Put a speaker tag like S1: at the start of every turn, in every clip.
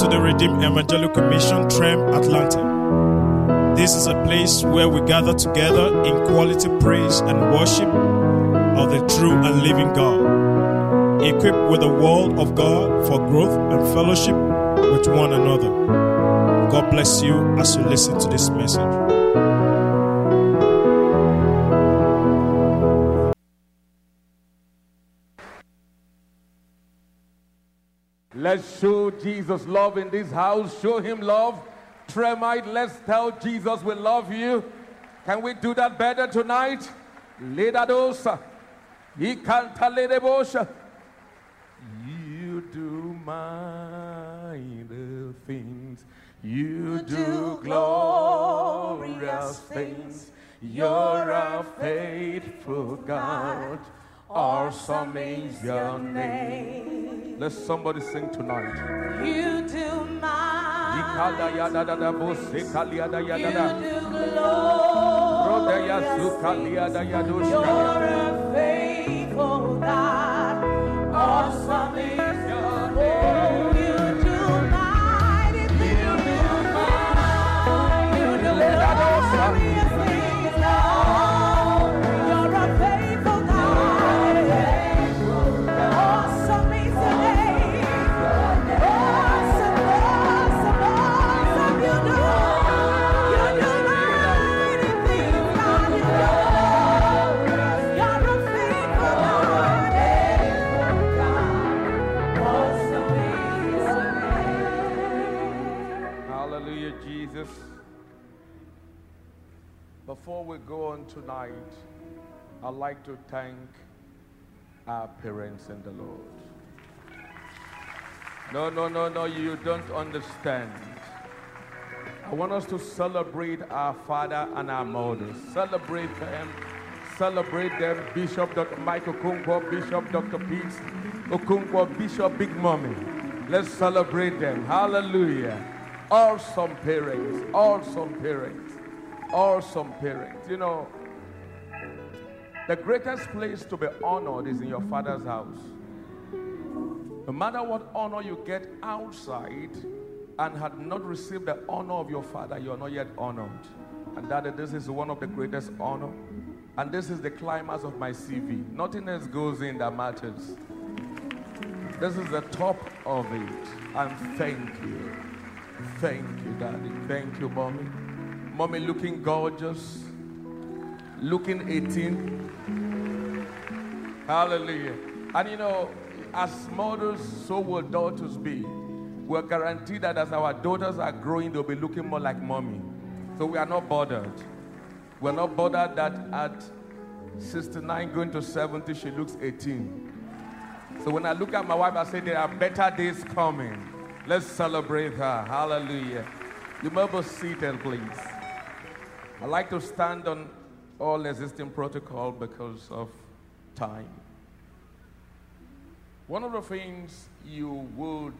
S1: to the Redeemed Evangelical Mission, Trem, Atlanta. This is a place where we gather together in quality praise and worship of the true and living God, equipped with the Word of God for growth and fellowship with one another. God bless you as you listen to this message.
S2: Jesus love in this house. Show him love. Tremite, let's tell Jesus we love you. Can we do that better tonight? Ledadosa. Ikantaledebosha. You do mighty things. You do glorious things. You're a faithful God. Awesome is your name. Let somebody sing tonight.
S3: You do
S2: yada.
S3: You do
S2: Roda ya su
S3: glorious
S2: kali yada
S3: things.
S2: yado
S3: You're a faithful God. Awesome is your name.
S2: To thank our parents and the Lord. No, no, no, no, you don't understand. I want us to celebrate our father and our mother. Celebrate them. Celebrate them. Bishop Dr. Michael Okonkwo, Bishop Dr. Peace Okonkwo, Bishop Big Mommy. Let's celebrate them. Hallelujah. Awesome parents. Awesome parents. Awesome parents. You know, the greatest place to be honored is in your father's house. No matter what honor you get outside and had not received the honor of your father, you are not yet honored. And that this is one of the greatest honor. And this is the climax of my CV. Nothing else goes in that matters. This is the top of it. And thank you. Thank you, Daddy. Thank you, Mommy. Mommy looking gorgeous. Looking 18. Hallelujah. And you know, as mothers, so will daughters be. We're guaranteed that as our daughters are growing, they'll be looking more like mommy. So we are not bothered. We're not bothered that at 69 going to 70, she looks 18. So when I look at my wife, I say there are better days coming. Let's celebrate her. Hallelujah. You may be seated, please. I like to stand on all existing protocol because of time. One of the things you would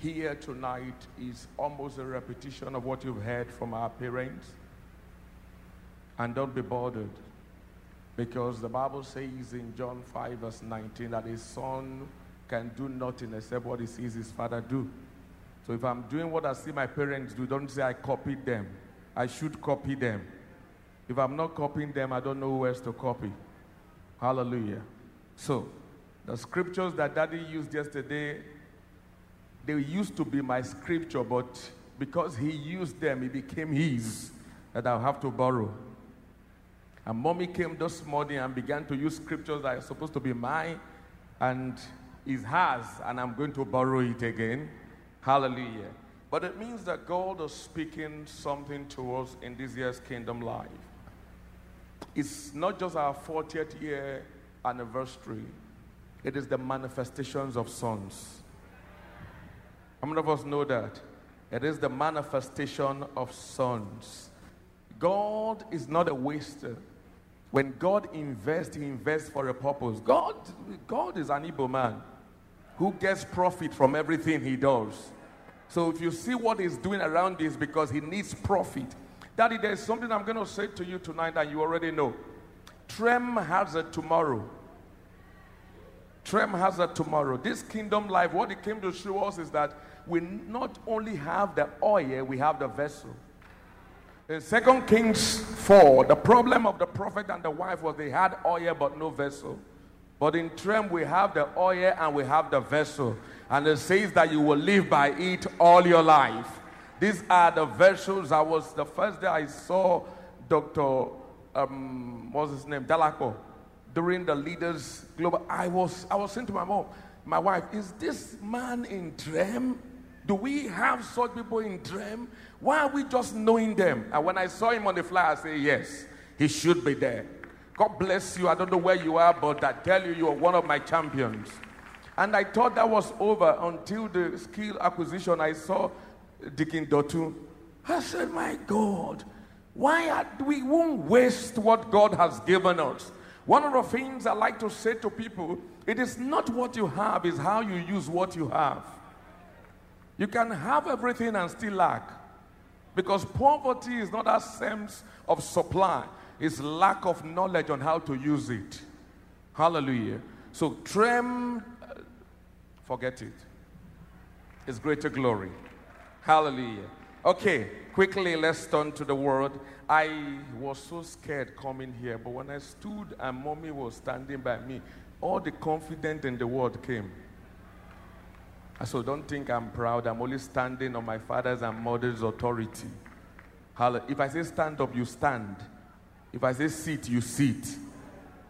S2: hear tonight is almost a repetition of what you've heard from our parents. And don't be bothered because the Bible says in John 5, verse 19, that a son can do nothing except what he sees his father do. So if I'm doing what I see my parents do, don't say I copied them. I should copy them. If I'm not copying them, I don't know who else to copy. Hallelujah. So, the scriptures that daddy used yesterday, they used to be my scripture, but because he used them, it became his that I'll have to borrow. And mommy came this morning and began to use scriptures that are supposed to be mine and is hers, and I'm going to borrow it again. Hallelujah. But it means that God is speaking something to us in this year's kingdom life. It's not just our 40th year anniversary, it is the manifestations of sons. How many of us know that? It is the manifestation of sons. God is not a waster. When God invests, He invests for a purpose. God, God is an Igbo man who gets profit from everything He does. So if you see what He's doing around this, because He needs profit. Daddy, there's something I'm going to say to you tonight, that you already know. Trem has a tomorrow. Trem has a tomorrow. This kingdom life, what it came to show us is that we not only have the oil, we have the vessel. In 2 Kings 4, the problem of the prophet and the wife was they had oil but no vessel. But in Trem, we have the oil and we have the vessel. And it says that you will live by it all your life. These are the vessels. I was the first day I saw Dr. Um, what's his name? Dalako during the leaders global. I was I was saying to my mom, my wife, is this man in Trem? Do we have such people in Trem? Why are we just knowing them? And when I saw him on the flyer, I say, yes, he should be there. God bless you. I don't know where you are, but I tell you, you are one of my champions. And I thought that was over until the skill acquisition. I saw Dickin Dotu. I said, My God, why are, we won't waste what God has given us? One of the things I like to say to people, it is not what you have, it's how you use what you have. You can have everything and still lack. Because poverty is not a sense of supply, it's lack of knowledge on how to use it. Hallelujah. So, Trem, uh, forget it. It's greater glory. Hallelujah. Okay, quickly, let's turn to the word. I was so scared coming here, but when I stood and mommy was standing by me, all the confidence in the word came. So don't think I'm proud. I'm only standing on my father's and mother's authority. If I say stand up, you stand. If I say sit, you sit.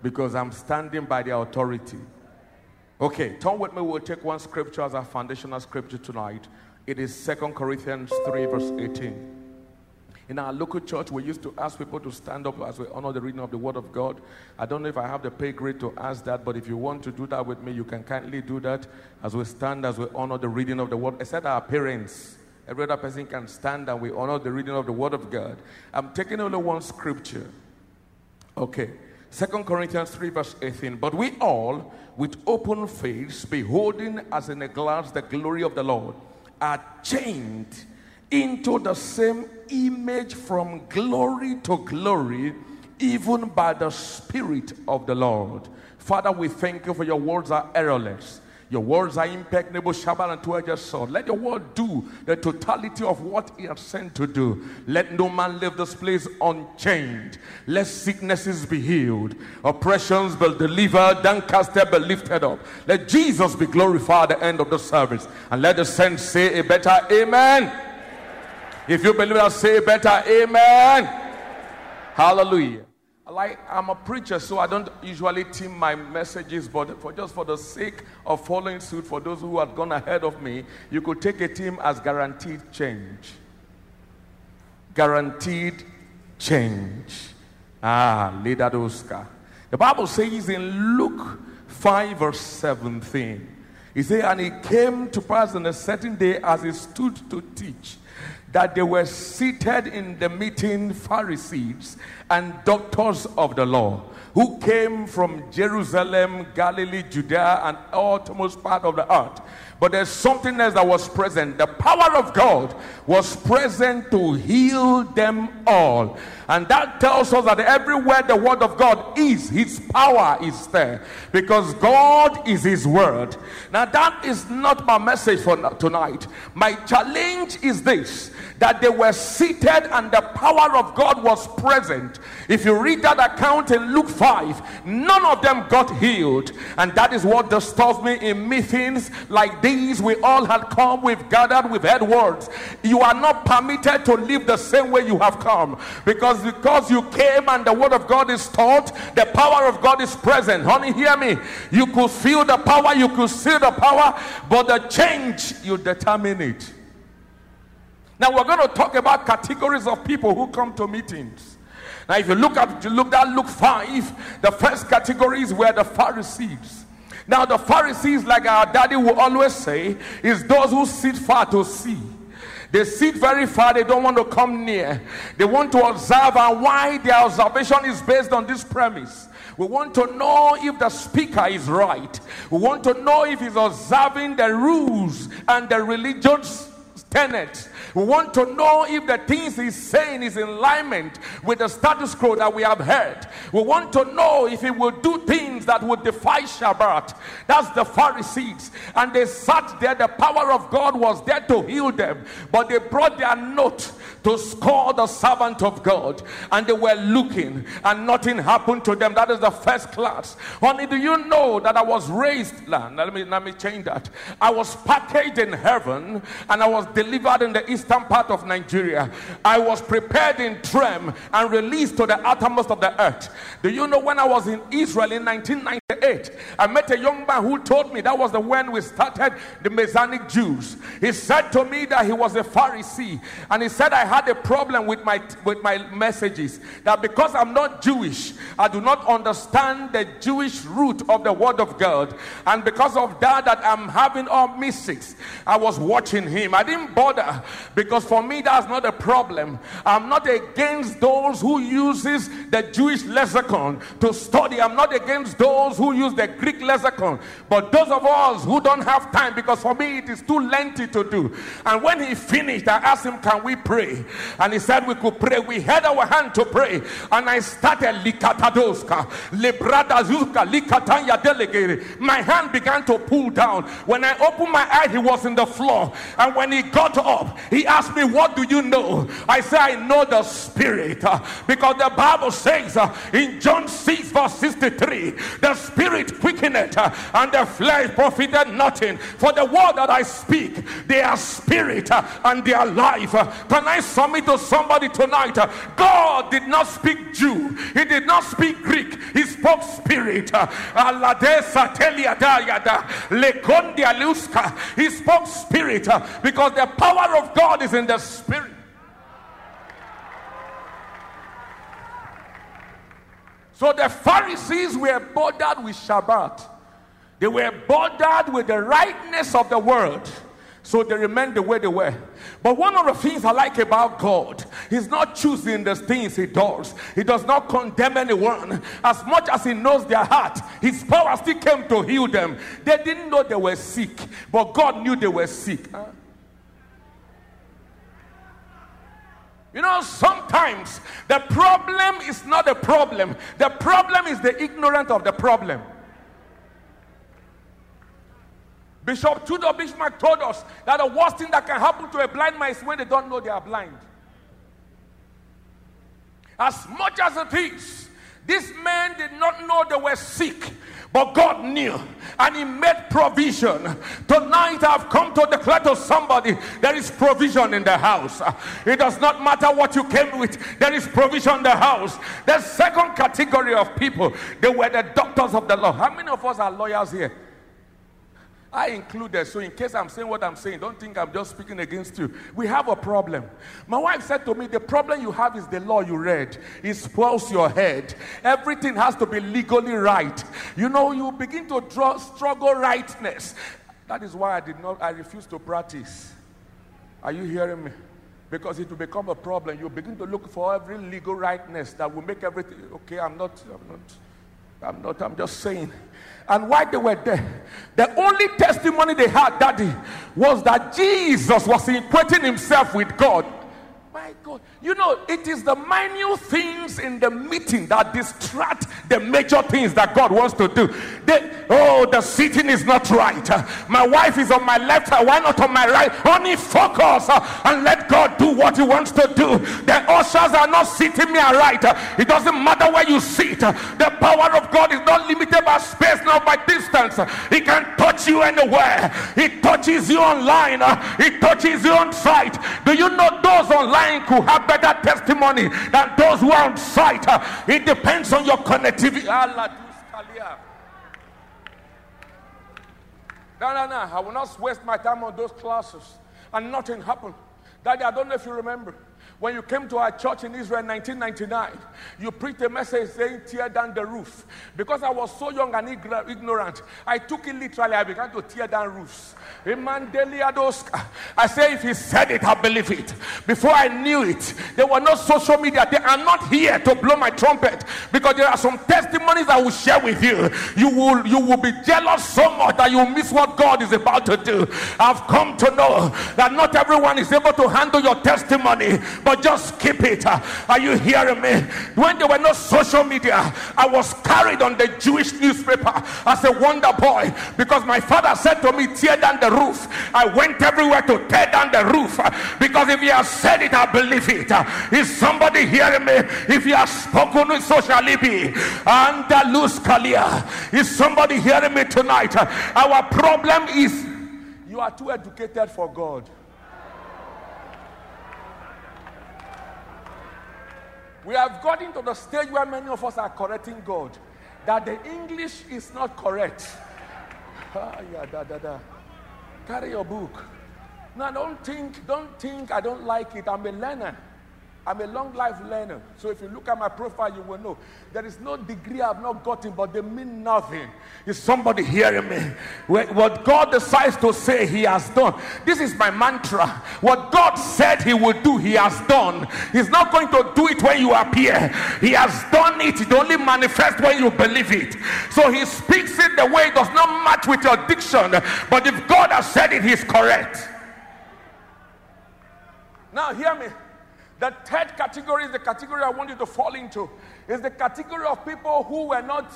S2: Because I'm standing by the authority. Okay, turn with me. We'll take one scripture as our foundational scripture tonight. It is Second Corinthians 3, verse 18. In our local church, we used to ask people to stand up as we honor the reading of the Word of God. I don't know if I have the pay grade to ask that, but if you want to do that with me, you can kindly do that as we stand, as we honor the reading of the Word. Except our parents. Every other person can stand and we honor the reading of the Word of God. I'm taking only one scripture. Okay. Second Corinthians 3, verse 18. But we all, with open face, beholding as in a glass the glory of the Lord, are chained into the same image from glory to glory, even by the Spirit of the Lord. Father, we thank you for your words are errorless. Your words are impeccable, sharper and two-edged sword. Let your word do the totality of what he has sent to do. Let no man leave this place unchanged. Let sicknesses be healed, oppressions be delivered, downcasted be lifted up. Let Jesus be glorified at the end of the service. And let the saints say a better amen. If you believe that, say better amen. Hallelujah. Like I'm a preacher, so I don't usually team my messages, but for just for the sake of following suit, for those who had gone ahead of me, you could take a team as guaranteed change. Guaranteed change. Ah, Oscar. The Bible says in Luke 5, verse 17, he said, And it came to pass on a certain day as he stood to teach that they were seated in the meeting Pharisees and doctors of the law who came from Jerusalem, Galilee, Judea, and uttermost part of the earth. But there's something else that was present. The power of God was present to heal them all. And that tells us that everywhere the word of God is, his power is there. Because God is his word. Now, that is not my message for tonight. My challenge is this that they were seated and the power of God was present. If you read that account in Luke 5, none of them got healed. And that is what disturbs me in meetings like these. We all had come, we've gathered, we've heard words. You are not permitted to live the same way you have come. Because because you came and the word of God is taught, the power of God is present. Honey, hear me. You could feel the power, you could see the power, but the change, you determine it. Now we're going to talk about categories of people who come to meetings. Now, if you look at you look at Luke 5, the first categories were the Pharisees. Now, the Pharisees, like our daddy will always say, is those who sit far to see. They sit very far, they don't want to come near. They want to observe, and why their observation is based on this premise. We want to know if the speaker is right. We want to know if he's observing the rules and the religious tenets We want to know if the things he's saying is in alignment with the status quo that we have heard. We want to know if he will do things that would defy Shabbat. That's the Pharisees. And they sat there, the power of God was there to heal them, but they brought their note to score the servant of God. And they were looking, and nothing happened to them. That is the first class. Honey, do you know that I was raised? Let me let me change that. I was packaged in heaven, and I was delivered in the eastern part of Nigeria. I was prepared in Trem and released to the uttermost of the earth. Do you know when I was in Israel in 1998? I met a young man who told me that was the when we started the Messianic Jews. He said to me that he was a Pharisee, and he said I had a problem with my with my messages that because I'm not Jewish, I do not understand the Jewish root of the word of God, and because of that, that I'm having all mystics. I was watching him. I didn't bother because for me that's not a problem. I'm not against those who uses the Jewish lexicon to study. I'm not against those who use the Greek lexicon, but those of us who don't have time because for me it is too lengthy to do. And when he finished, I asked him, "Can we pray?" And he said we could pray. We had our hand to pray. And I started likatadoska, likatanya. My hand began to pull down. When I opened my eye, he was in the floor. And when he got up, he asked me, What do you know? I said, I know the spirit. Because the Bible says uh, in John 6, verse 63, the spirit quickeneth uh, and the flesh profited nothing. For the word that I speak, they are spirit uh, and they are life. Can I submit to somebody tonight. God did not speak Jew, He did not speak Greek, He spoke spirit. He spoke spirit because the power of God is in the spirit. So the Pharisees were bothered with Shabbat. They were bothered with the rightness of the word. So they remained the way they were. But one of the things I like about God, He's not choosing the things He does. He does not condemn anyone. As much as He knows their heart, His power still came to heal them. They didn't know they were sick, but God knew they were sick. You know, sometimes the problem is not a problem, the problem is the ignorant of the problem. Bishop Tudor Bismarck told us that the worst thing that can happen to a blind man is when they don't know they are blind. As much as it is, these men did not know they were sick, but God knew and He made provision. Tonight, I've come to declare to somebody there is provision in the house. It does not matter what you came with, there is provision in the house. The second category of people, they were the doctors of the law. How many of us are lawyers here? I included. So, in case I'm saying what I'm saying, don't think I'm just speaking against you. We have a problem. My wife said to me, The problem you have is the law you read. It spoils your head. Everything has to be legally right. You know, you begin to draw, struggle rightness. That is why I did not, I refuse to practice. Are you hearing me? Because it will become a problem. You begin to look for every legal rightness that will make everything okay. I'm not, I'm not, I'm not, I'm just saying and while they were there, the only testimony they had day was that Jesus was equating himself with God. My God. You know, it is the minute things in the meeting that distract the major things that God wants to do. They, oh, the sitting is not right. My wife is on my left, why not on my right? Only focus and let God do what He wants to do. The ushers are not sitting me right. It doesn't matter where you sit. The power of God is not limited by space, nor by distance. He can touch you anywhere. He touches you online. He touches you on site. Do you know those online who have better testimony than those who are on site. Uh, it depends on your connectivity. No, no, no. I will not waste my time on those classes. And nothing happened. Daddy, I don't know if you remember. When you came to our church in Israel in 1999, you preached a message saying, tear down the roof. Because I was so young and ign- ignorant, I took it literally. I began to tear down roofs. I say, if he said it, I believe it. Before I knew it, there were no social media. They are not here to blow my trumpet because there are some testimonies I will share with you. You will, you will be jealous so much that you miss what God is about to do. I've come to know that not everyone is able to handle your testimony, but just keep it. Are you hearing me? When there were no social media, I was carried on the Jewish newspaper as a wonder boy because my father said to me, Tear down the roof. I went everywhere to tear down the roof because if he has said it, I believe it. Is somebody hearing me? If he has spoken, it so shall it be. And the loose Kalia. Is somebody hearing me tonight? Our problem is you are too educated for God. We have gotten to the stage where many of us are correcting God that the English is not correct. Ah, yeah, da, da, da. Carry your book. Now, don't think, don't think I don't like it. I'm a learner. I'm a long life learner. So if you look at my profile, you will know there is no degree I've not gotten, but they mean nothing. Is somebody hearing me? What God decides to say, He has done. This is my mantra. What God said He would do, He has done. He's not going to do it when you appear. He has done it. It only manifests when you believe it. So He speaks it the way it does not match with your diction. But if God has said it, He's correct. Now, hear me. The third category is the category I want you to fall into. Is the category of people who were not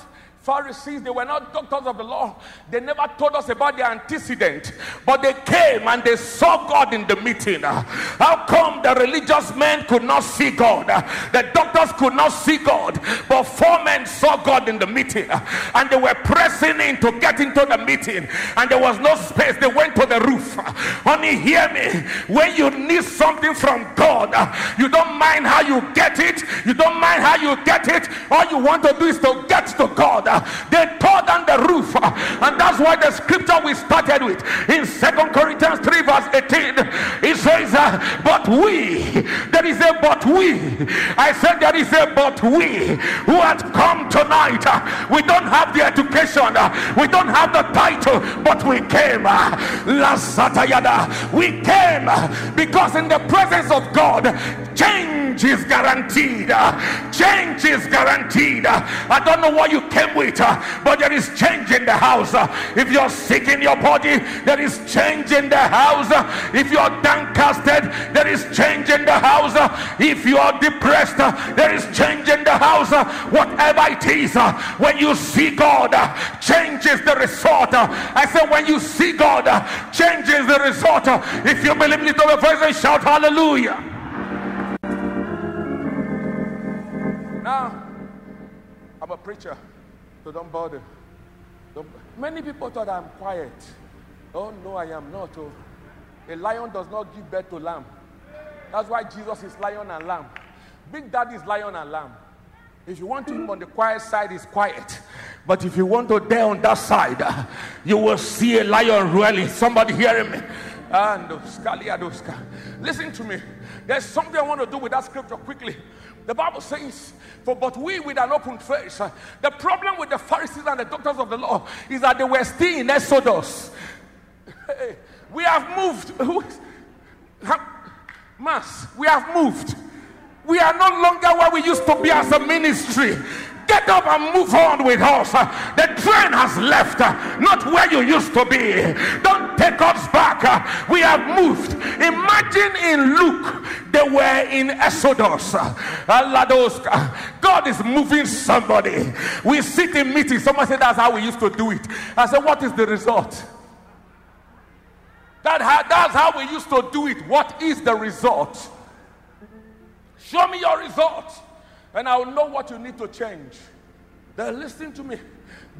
S2: Pharisees, they were not doctors of the law. They never told us about the antecedent, but they came and they saw God in the meeting. How come the religious men could not see God? The doctors could not see God, but four men saw God in the meeting and they were pressing in to get into the meeting, and there was no space. They went to the roof. Honey, hear me. When you need something from God, you don't mind how you get it, you don't mind how you get it. All you want to do is to get to God they tore down the roof. And that's why the scripture we started with. In second corinthians 3 verse 18 it says uh, but we there is a but we. I said there is a but we who had come tonight. We don't have the education. We don't have the title but we came. We came because in the presence of god change is guaranteed. Change is guaranteed. I don't know what you came with uh, but there is change in the house. Uh, if you're sick in your body, there is change in the house. Uh, if you're downcasted, there is change in the house. Uh. If you are depressed, uh, there is change in the house. Uh. Whatever it is, when you see God, change is the result. I said, when you see God, change is the result. If you believe it, over voice and shout hallelujah. Now, I'm a preacher. So don't bother. Don't, many people thought I'm quiet. Oh, no, I am not. Oh. A lion does not give birth to lamb. That's why Jesus is lion and lamb. Big Daddy is lion and lamb. If you want him on the quiet side, he's quiet. But if you want to dare on that side, you will see a lion roaring. Somebody hearing me? Ah, and listen to me. There's something I want to do with that scripture quickly. The Bible says, For but we with an open face. The problem with the Pharisees and the doctors of the law is that they were still in Exodus. we have moved. Mass, we have moved. We are no longer where we used to be as a ministry. Get up and move on with us. The train has left, not where you used to be. Don't take us back. We have moved. Imagine in Luke, they were in Exodus. God is moving somebody. We sit in meetings. Someone said that's how we used to do it. I said, What is the result? That, that's how we used to do it. What is the result? Show me your result and I'll know what you need to change. They're listening to me.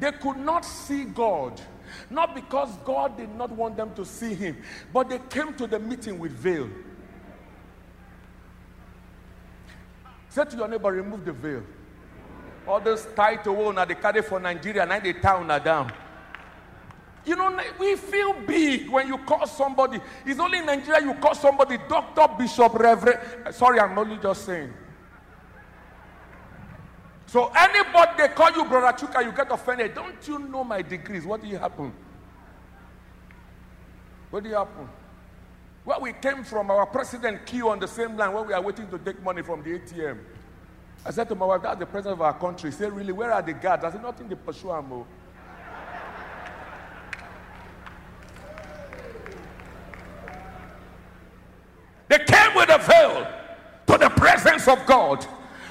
S2: They could not see God. Not because God did not want them to see him, but they came to the meeting with veil. Say to your neighbor, remove the veil. All those title now they carry for Nigeria, now they town are down. You know, we feel big. when you call somebody, it's only in Nigeria you call somebody Doctor, Bishop, Reverend. Sorry, I'm only just saying. So anybody they call you Brother Chuka, you get offended. Don't you know my degrees? What do you happen? What do you happen? Where we came from, our president queue on the same line where we are waiting to take money from the ATM. I said to my wife, that's the president of our country. He said, really, where are the guards? I said, nothing, they pursue him. Oh. They came with a veil to the presence of God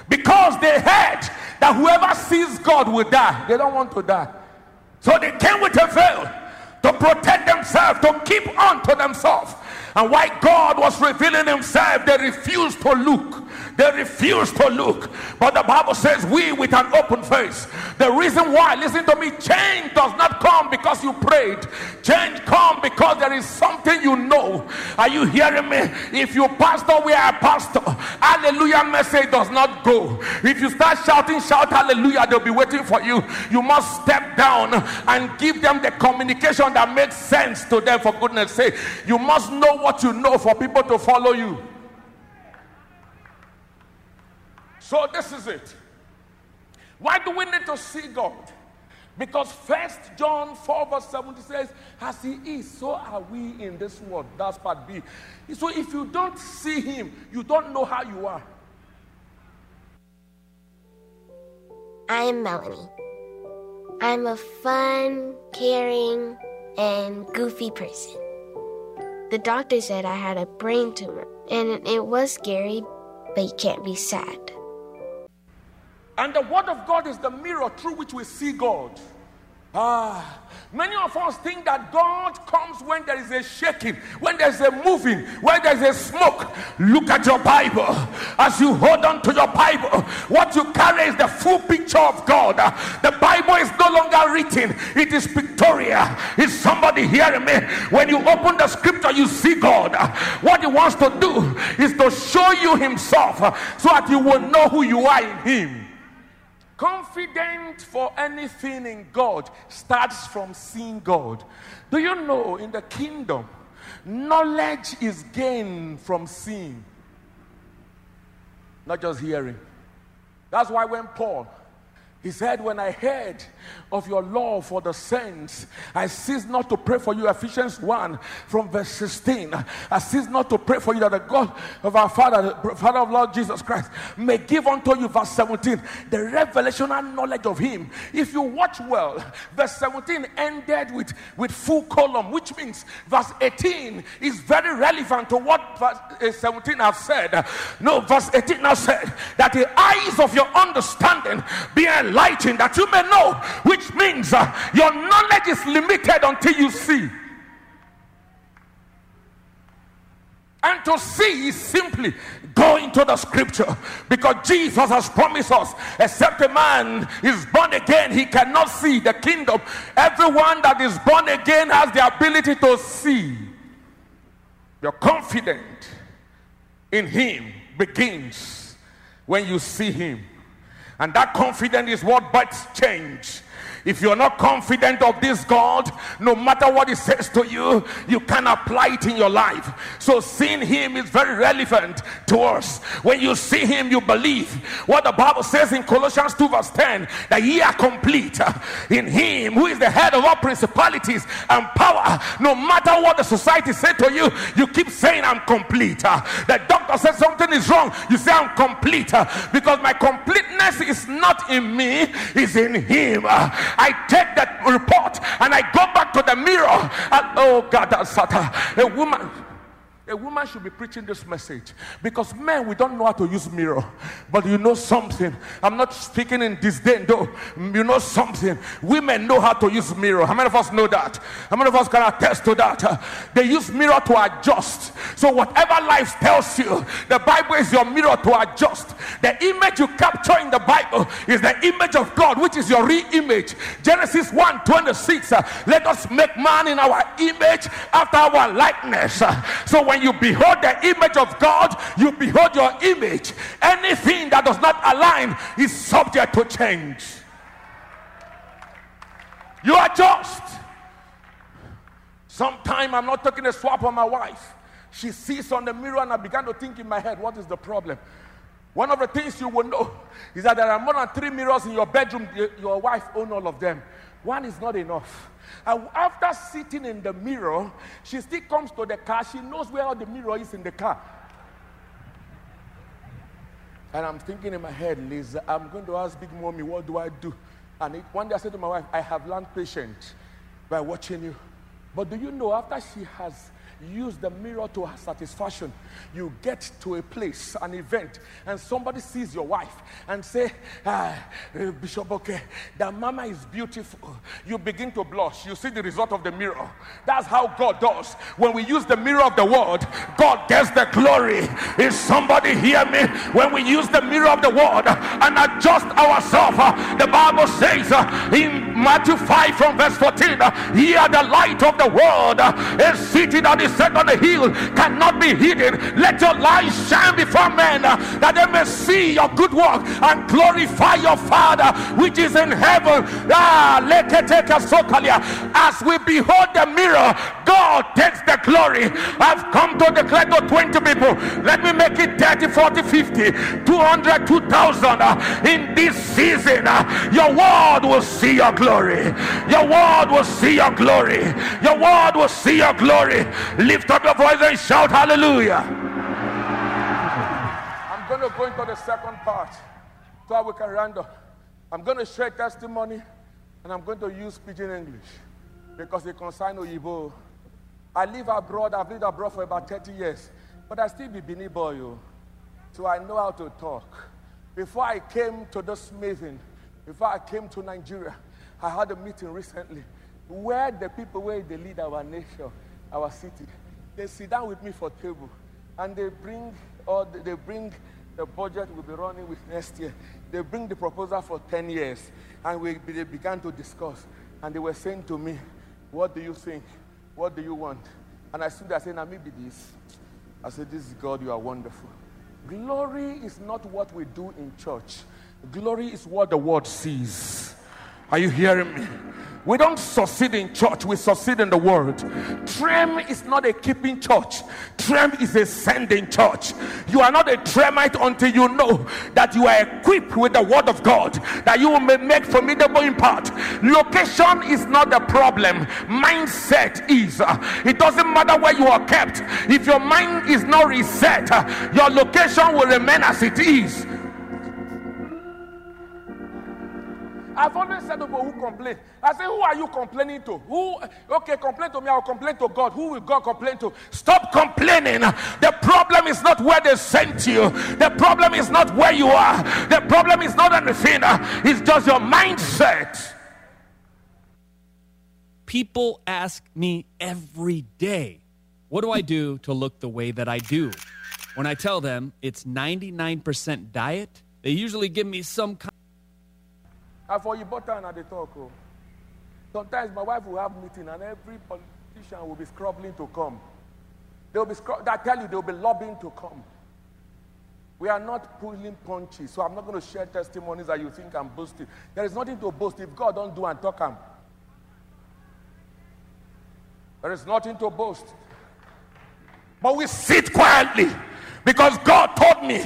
S2: because they heard that whoever sees God will die. They don't want to die. So they came with a veil to protect themselves, to keep on to themselves. And why God was revealing himself, they refused to look. They refused to look. But the Bible says, We with an open face. The reason why, listen to me, change does not come because you prayed. Change come because there is something you know. Are you hearing me? If you pastor, we are a pastor. Hallelujah message does not go. If you start shouting, shout hallelujah, they'll be waiting for you. You must step down and give them the communication that makes sense to them, for goodness sake. You must know what you know for people to follow you. So this is it. Why do we need to see God? Because first John 4 verse 70 says, as he is, so are we in this world. That's part B. So if you don't see him, you don't know how you are.
S4: I'm Melanie. I'm a fun, caring, and goofy person. The doctor said I had a brain tumor, and it was scary, but you can't be sad.
S2: And the word of God is the mirror through which we see God. Ah, many of us think that God comes when there is a shaking, when there's a moving, when there's a smoke. Look at your Bible. As you hold on to your Bible, what you carry is the full picture of God. The Bible is no longer written, it is pictorial. Is somebody hearing me? When you open the scripture, you see God. What He wants to do is to show you Himself so that you will know who you are in Him. Confident for anything in God starts from seeing God. Do you know in the kingdom, knowledge is gained from seeing, not just hearing. That's why when Paul he said, When I heard of your love for the saints, I cease not to pray for you. Ephesians 1 from verse 16. I cease not to pray for you that the God of our Father, the Father of Lord Jesus Christ, may give unto you, verse 17, the revelation and knowledge of Him. If you watch well, verse 17 ended with, with full column, which means verse 18 is very relevant to what verse eh, 17 has said. No, verse 18 now said that the eyes of your understanding be enlightened that you may know, which means uh, your knowledge is limited until you see. And to see is simply go into the scripture because Jesus has promised us, except a man is born again, he cannot see the kingdom. Everyone that is born again has the ability to see. Your confidence in him begins when you see him. And that confidence is what births change. If you're not confident of this God, no matter what He says to you, you can apply it in your life. So, seeing Him is very relevant to us. When you see Him, you believe what the Bible says in Colossians 2, verse 10 that ye are complete in Him who is the head of all principalities and power. No matter what the society say to you, you keep saying, I'm complete. The doctor says something is wrong, you say, I'm complete because my completeness is not in me, is in Him. I take that report and I go back to the mirror. And, oh God, that's a woman. A woman should be preaching this message because men we don't know how to use mirror, but you know something. I'm not speaking in disdain, though. You know something. Women know how to use mirror. How many of us know that? How many of us can attest to that? They use mirror to adjust. So whatever life tells you, the Bible is your mirror to adjust. The image you capture in the Bible is the image of God, which is your real image. Genesis 1 26. Uh, let us make man in our image after our likeness. So when you behold the image of God, you behold your image. Anything that does not align is subject to change. You are just. Sometime I'm not taking a swap on my wife. She sees on the mirror and I began to think in my head, what is the problem? One of the things you will know is that there are more than three mirrors in your bedroom. Your wife owns all of them. One is not enough. And after sitting in the mirror, she still comes to the car. She knows where the mirror is in the car. And I'm thinking in my head, Liz, I'm going to ask Big Mommy, what do I do? And it, one day I said to my wife, I have learned patience by watching you. But do you know, after she has use the mirror to her satisfaction. You get to a place, an event, and somebody sees your wife and say, ah, eh, Bishop, okay, that mama is beautiful. You begin to blush. You see the result of the mirror. That's how God does. When we use the mirror of the word, God gets the glory. Is somebody hear me? When we use the mirror of the word and adjust ourselves, uh, the Bible says uh, in Matthew 5 from verse 14, uh, here the light of the world is seated on the is set on the hill cannot be hidden. Let your light shine before men uh, that they may see your good work and glorify your Father which is in heaven. Ah, As we behold the mirror, God takes the glory. I've come to declare to 20 people. Let me make it 30, 40, 50, 200, 2000 uh, in this season. Uh, your word will see your glory. Your word will see your glory. Your word will see your glory. Lift up your voice and shout hallelujah. I'm going to go into the second part so we can round up. I'm going to share testimony and I'm going to use pidgin English because it concerns Oyibo. I live abroad, I've lived abroad for about 30 years, but I still be Bini boy, oh. so I know how to talk. Before I came to this meeting, before I came to Nigeria, I had a meeting recently where the people where they lead our nation our city. They sit down with me for table and they bring or they bring the budget we'll be running with next year. They bring the proposal for 10 years and we they began to discuss. And they were saying to me, What do you think? What do you want? And I stood there saying, maybe this. I said, This is God, you are wonderful. Glory is not what we do in church. Glory is what the world sees. Are you hearing me? We don't succeed in church, we succeed in the world. Trem is not a keeping church, Trem is a sending church. You are not a Tremite until you know that you are equipped with the word of God, that you may make formidable impact. Location is not the problem, mindset is. It doesn't matter where you are kept, if your mind is not reset, your location will remain as it is. I've always said to people who complain, I say, Who are you complaining to? Who, okay, complain to me, I'll complain to God. Who will God complain to? Stop complaining. The problem is not where they sent you, the problem is not where you are, the problem is not anything, it's just your mindset.
S5: People ask me every day, What do I do to look the way that I do? When I tell them it's 99% diet, they usually give me some kind
S2: and for you butter and they talk. Oh. Sometimes my wife will have meeting and every politician will be scrubbing to come. They'll be scrub- I tell you, they'll be lobbying to come. We are not pulling punches, so I'm not going to share testimonies that you think I'm boasting. There is nothing to boast if God don't do and talk him. There is nothing to boast. But we sit quietly because God told me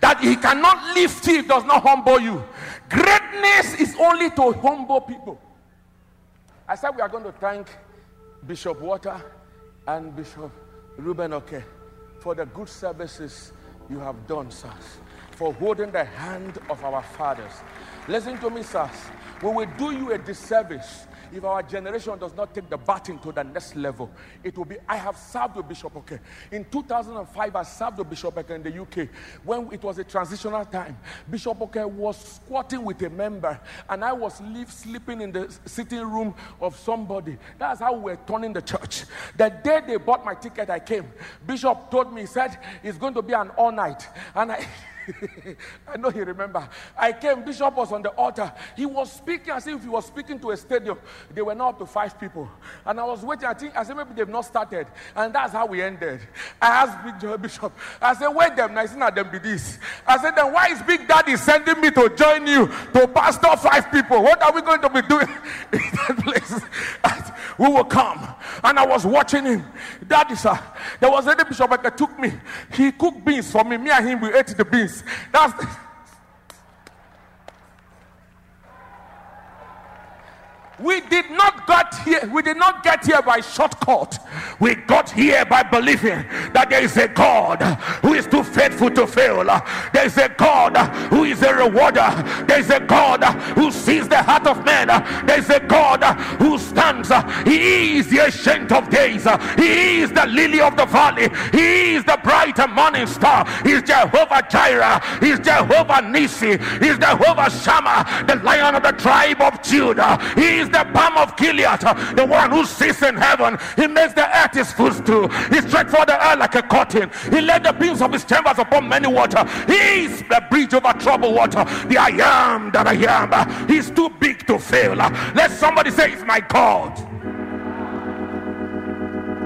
S2: that He cannot lift you does not humble you. Greatness is only to humble people. I said we are going to thank Bishop Water and Bishop Ruben Oke for the good services you have done, sirs, for holding the hand of our fathers. Listen to me, sirs. We will do you a disservice if our generation does not take the baton to the next level, it will be. I have served with Bishop Oke. In 2005, I served with Bishop Oke in the UK when it was a transitional time. Bishop Oke was squatting with a member, and I was leave, sleeping in the sitting room of somebody. That's how we were turning the church. The day they bought my ticket, I came. Bishop told me, he said, it's going to be an all night. And I. I know he remember. I came, Bishop was on the altar. He was speaking as if he was speaking to a stadium. They were not up to five people. And I was waiting. I think I said maybe they've not started. And that's how we ended. I asked Bishop, I said, wait them, I said, not them be this. I said, then why is Big Daddy sending me to join you to pastor five people? What are we going to be doing in that place? we will come. And I was watching him. Daddy, sir, there was a bishop that took me. He cooked beans for me. Me and him, we ate the beans. That's We did not get here. We did not get here by shortcut. We got here by believing that there is a God who is too faithful to fail. There is a God who is a rewarder. There is a God who sees the heart of man. There is a God who stands. He is the ancient of days. He is the lily of the valley. He is the bright morning star. He is Jehovah Jireh. He is Jehovah Nissi. He is Jehovah Shammah, the lion of the tribe of Judah. He is the balm of Gilead, the one who sits in heaven. He makes the earth his footstool. He stretched for the earth like a curtain. He laid the beams of his chambers upon many water. He is the bridge over troubled water. The I am that I am. He's too big to fail. Let somebody say, It's my God.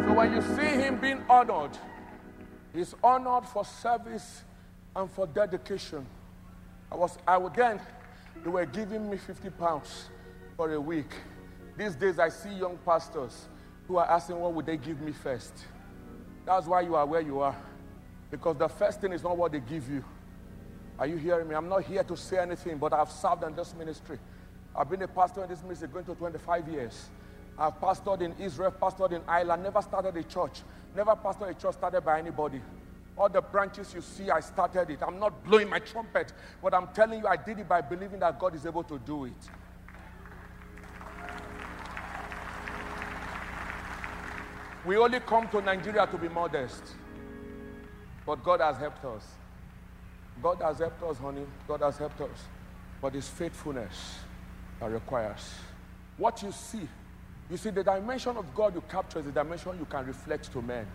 S2: So when you see him being honored, he's honored for service and for dedication. I was I would then they were giving me 50 pounds for a week. These days, I see young pastors who are asking, What would they give me first? That's why you are where you are. Because the first thing is not what they give you. Are you hearing me? I'm not here to say anything, but I've served in this ministry. I've been a pastor in this ministry going to 25 years. I've pastored in Israel, pastored in Ireland, never started a church, never pastored a church started by anybody. All the branches you see, I started it. I'm not blowing my trumpet, but I'm telling you, I did it by believing that God is able to do it. We only come to Nigeria to be modest. But God has helped us. God has helped us, honey. God has helped us. But it's faithfulness that requires. What you see, you see, the dimension of God you capture is the dimension you can reflect to men.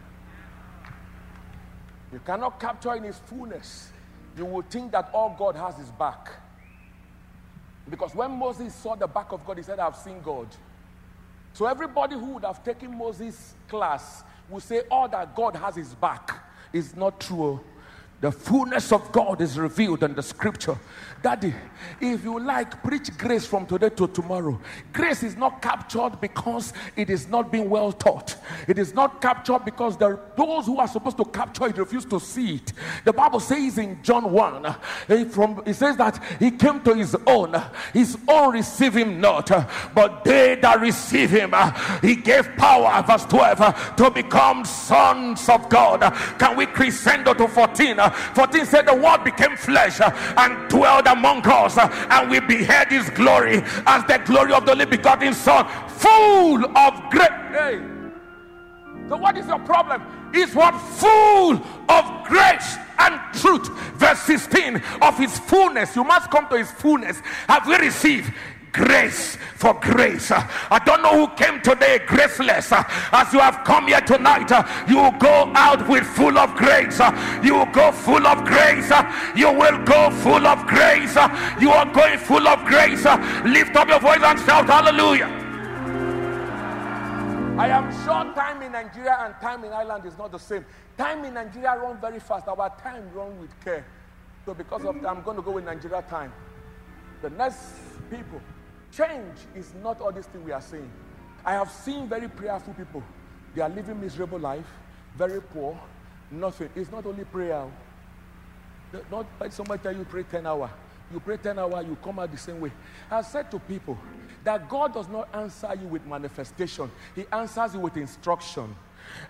S2: You cannot capture in his fullness. You will think that all God has is back. Because when Moses saw the back of God, he said, I've seen God. So everybody who would have taken Moses' class will say all that God has is back is not true. Oh. The fullness of God is revealed in the scripture. Daddy, if you like, preach grace from today to tomorrow. Grace is not captured because it is not being well taught. It is not captured because the, those who are supposed to capture it refuse to see it. The Bible says in John 1, he from, it says that he came to his own. His own receive him not, but they that receive him, he gave power, verse 12, to become sons of God. Can we crescendo to 14? 14 said, The word became flesh uh, and dwelled among us, uh, and we beheld his glory as the glory of the only begotten Son, full of grace. Hey. So, what is your problem? Is what full of grace and truth. Verse 16 of his fullness. You must come to his fullness. Have we received? Grace for grace. I don't know who came today graceless. As you have come here tonight, you will go out with full of grace. You will go full of grace. You will go full of grace. You are going full of grace. Lift up your voice and shout hallelujah. I am sure time in Nigeria and time in Ireland is not the same. Time in Nigeria run very fast. Our time run with care. So because of that, I'm going to go with Nigeria time. The next people Change is not all this thing we are saying. I have seen very prayerful people. They are living miserable life, very poor, nothing. It's not only prayer. Not like somebody tell you pray 10 hours. You pray 10 hours, you come out the same way. I said to people that God does not answer you with manifestation. He answers you with instruction.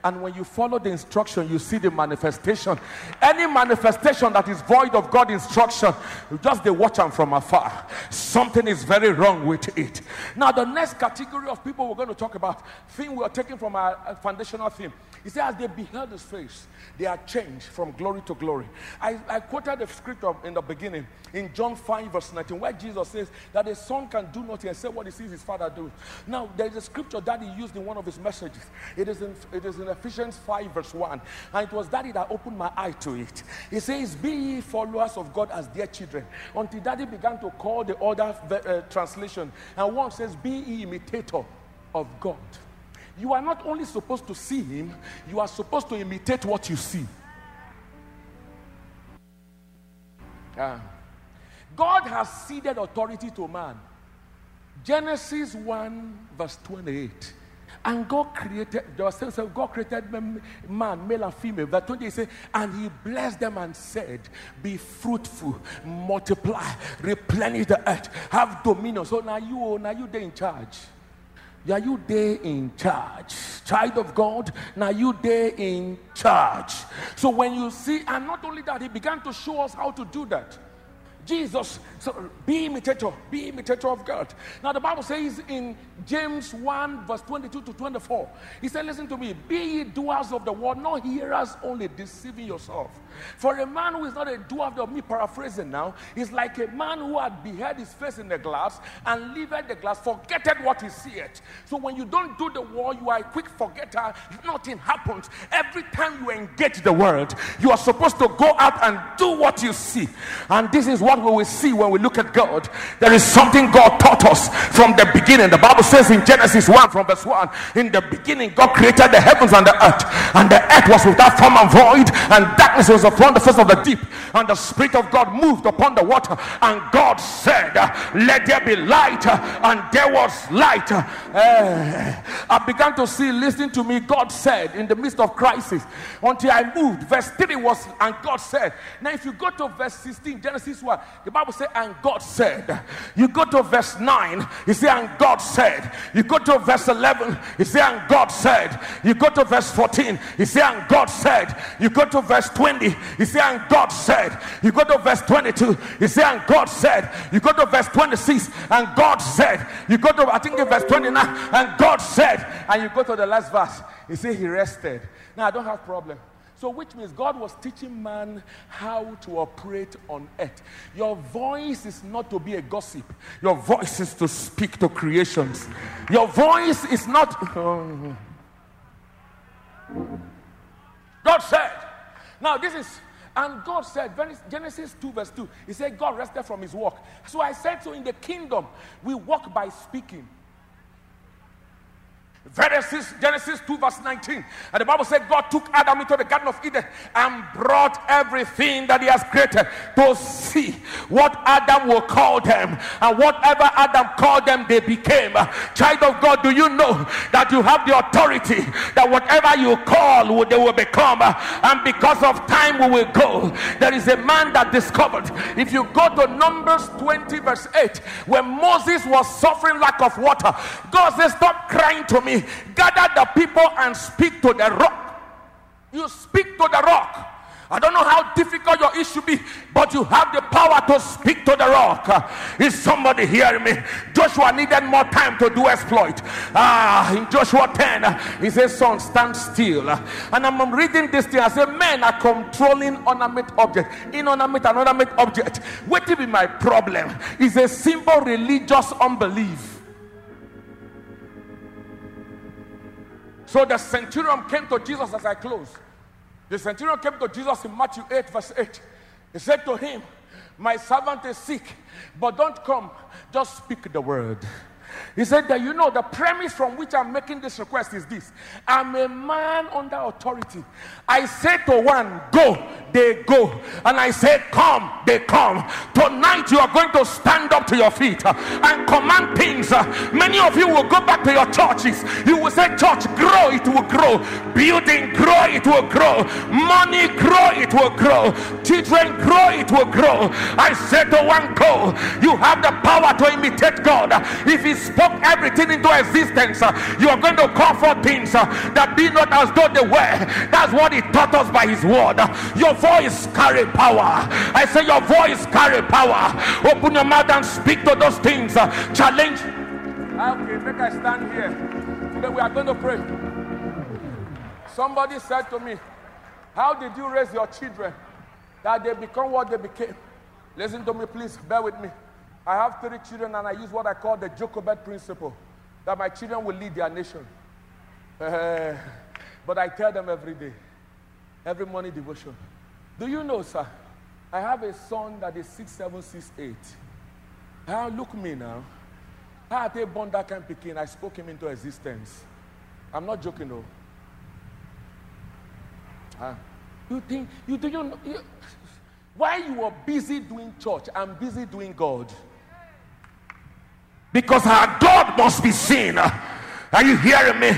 S2: And when you follow the instruction, you see the manifestation. Any manifestation that is void of God instruction, just they watch them from afar. Something is very wrong with it. Now, the next category of people we're going to talk about, thing we are taking from our uh, foundational theme, is that as they beheld his face, they are changed from glory to glory. I, I quoted the scripture in the beginning in John 5, verse 19, where Jesus says that a son can do nothing except what he sees his father do. Now, there is a scripture that he used in one of his messages. It is in, it It is in Ephesians 5, verse 1. And it was daddy that opened my eye to it. He says, Be ye followers of God as dear children. Until daddy began to call the other uh, translation. And one says, Be ye imitator of God. You are not only supposed to see him, you are supposed to imitate what you see. Ah. God has ceded authority to man. Genesis 1, verse 28. And God created, there was sense of God created man, male and female. Verse 20 he said, and he blessed them and said, Be fruitful, multiply, replenish the earth, have dominion. So now you, now you there in charge. Are you there in charge? Child of God, now you there in charge. So when you see, and not only that, he began to show us how to do that. Jesus, so be imitator, be imitator of God. Now the Bible says in James 1, verse 22 to 24, he said, Listen to me, be ye doers of the word, not hearers only, deceiving yourself. For a man who is not a doer of the me paraphrasing now, is like a man who had beheld his face in the glass and leaved the glass, forgetted what he seeth. So when you don't do the word, you are a quick forgetter, nothing happens. Every time you engage the world, you are supposed to go out and do what you see. And this is what we will see when we look at God. There is something God taught us from the beginning. The Bible says in Genesis 1 from verse 1, in the beginning God created the heavens and the earth, and the earth was without form and void, and darkness was upon the face of the deep, and the Spirit of God moved upon the water. And God said, Let there be light, and there was light. Uh, I began to see, listen to me, God said in the midst of crisis, until I moved. Verse 3 was, and God said. Now, if you go to verse 16, Genesis 1, the Bible says, and God said. You go to verse 9, you say, and God said. You go to verse 11, you say, and God said. You go to verse 14, you say, and God said. You go to verse 20, you say, and God said. You go to verse 22, you say, and God said. You go to verse 26, and God said. You go to, I think, in verse 29, and God said. And you go to the last verse, you say, He rested. Now, I don't have problem. So, which means God was teaching man how to operate on earth. Your voice is not to be a gossip, your voice is to speak to creations. Your voice is not. God said, now this is, and God said, Genesis 2, verse 2, He said, God rested from His work. So I said, so in the kingdom, we walk by speaking. Genesis, Genesis 2, verse 19. And the Bible said God took Adam into the Garden of Eden and brought everything that he has created to see what Adam will call them. And whatever Adam called them, they became. Child of God, do you know that you have the authority that whatever you call, they will become? And because of time, we will go. There is a man that discovered. If you go to Numbers 20, verse 8, when Moses was suffering lack of water, God said, Stop crying to me gather the people and speak to the rock. You speak to the rock. I don't know how difficult your issue be, but you have the power to speak to the rock. Is somebody hearing me? Joshua needed more time to do exploit. Ah, in Joshua 10, he says, Sun, stand still. And I'm reading this thing. I say, Men are controlling ornament object, inanimate and ornament object. What will be my problem? Is a simple religious unbelief. So the centurion came to Jesus as I close. The centurion came to Jesus in Matthew 8, verse 8. He said to him, My servant is sick, but don't come, just speak the word. He said that you know the premise from which I'm making this request is this I'm a man under authority. I say to one, go, they go. And I say, come, they come. Tonight you are going to stand up to your feet and command things. Many of you will go back to your churches. You will say, church, grow, it will grow. Building, grow, it will grow. Money, grow, it will grow. Children, grow, it will grow. I said to one, go. You have the power to imitate God. If He spoke everything into existence, you are going to call for things that be not as though they were. That's what he taught us by his word. Your voice carry power. I say your voice carry power. Open your mouth and speak to those things. Challenge. Okay, make I stand here. Today we are going to pray. Somebody said to me, How did you raise your children that they become what they became? Listen to me, please. Bear with me. I have three children and I use what I call the Jochebed principle that my children will lead their nation. Uh, But I tell them every day, every morning devotion. Do you know, sir? I have a son that is six seven, six eight. Now look me now. How they born that kind of picking? I spoke him into existence. I'm not joking, though. Ah, you think you do you, know, you why you are busy doing church? I'm busy doing God. Because our God must be seen. Are you hearing me?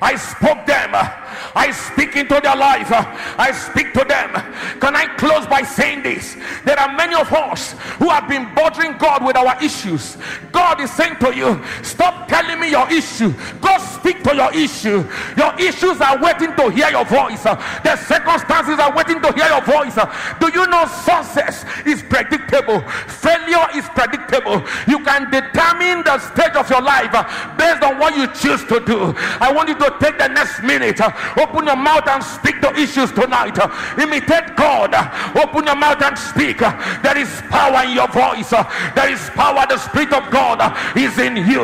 S2: I spoke them. I speak into their life. I speak to them. Can I close by saying this? There are many of us who have been bothering God with our issues. God is saying to you, Stop telling me your issue. Go speak to your issue. Your issues are waiting to hear your voice. The circumstances are waiting to hear your voice. Do you know success is predictable? Failure is predictable. You can determine the stage of your life based on what you choose to do. I want you to take the next minute Open your mouth and speak the issues tonight. Imitate God. Open your mouth and speak. There is power in your voice. There is power. The Spirit of God is in you.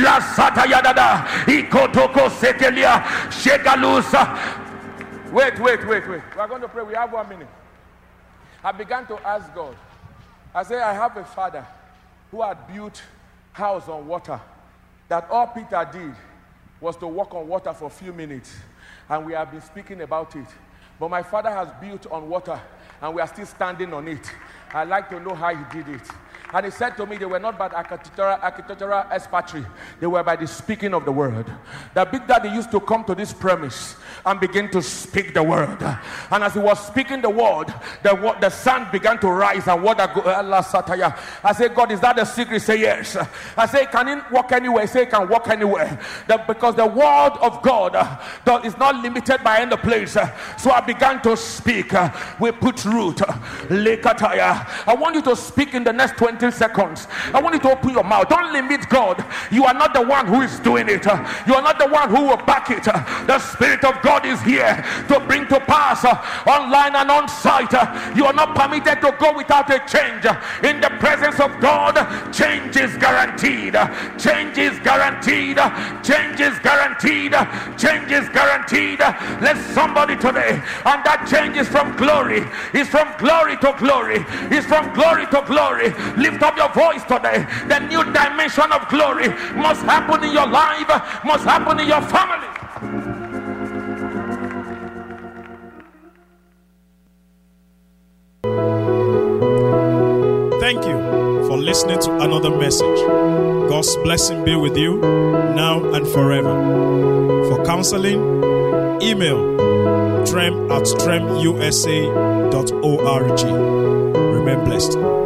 S2: La satayadada. Ikotoko sekelia. Shekalusa. Wait, wait, wait, wait. We are going to pray. We have one minute. I began to ask God. I said, I have a father who had built house on water. That all Peter did was to walk on water for a few minutes and we have been speaking about it. But my father has built on water, and we are still standing on it. I'd like to know how he did it. And he said to me, they were not by architectural, architectural expertry, they were by the speaking of the word. The big daddy used to come to this premise and begin to speak the word. And as he was speaking the word, the, the sun began to rise and water go. Eh, Allah Sataya. I said, God, is that the secret? Say, yes. I say, can he walk anywhere? He say, can walk anywhere. The, because the word of God uh, is not limited by any place. So I began to speak. Uh, we put root. Uh, Lekataya. I want you to speak in the next 20 seconds. I want you to open your mouth. Don't limit God. You are not the one who is doing it. You are not the one who will back it. The Spirit of God is here to bring to pass online and on site. You are not permitted to go without a change. In the presence of God, change is guaranteed. Change is guaranteed. Change is guaranteed. Change is guaranteed. Let somebody today, and that change is from glory, is from glory to glory, is from glory to glory. Lift up your voice today. The new dimension of glory must happen in your life, must happen in your family.
S1: Thank you for listening to another message. God's blessing be with you now and forever. For counseling, email trem at tremusa.org. Remain blessed.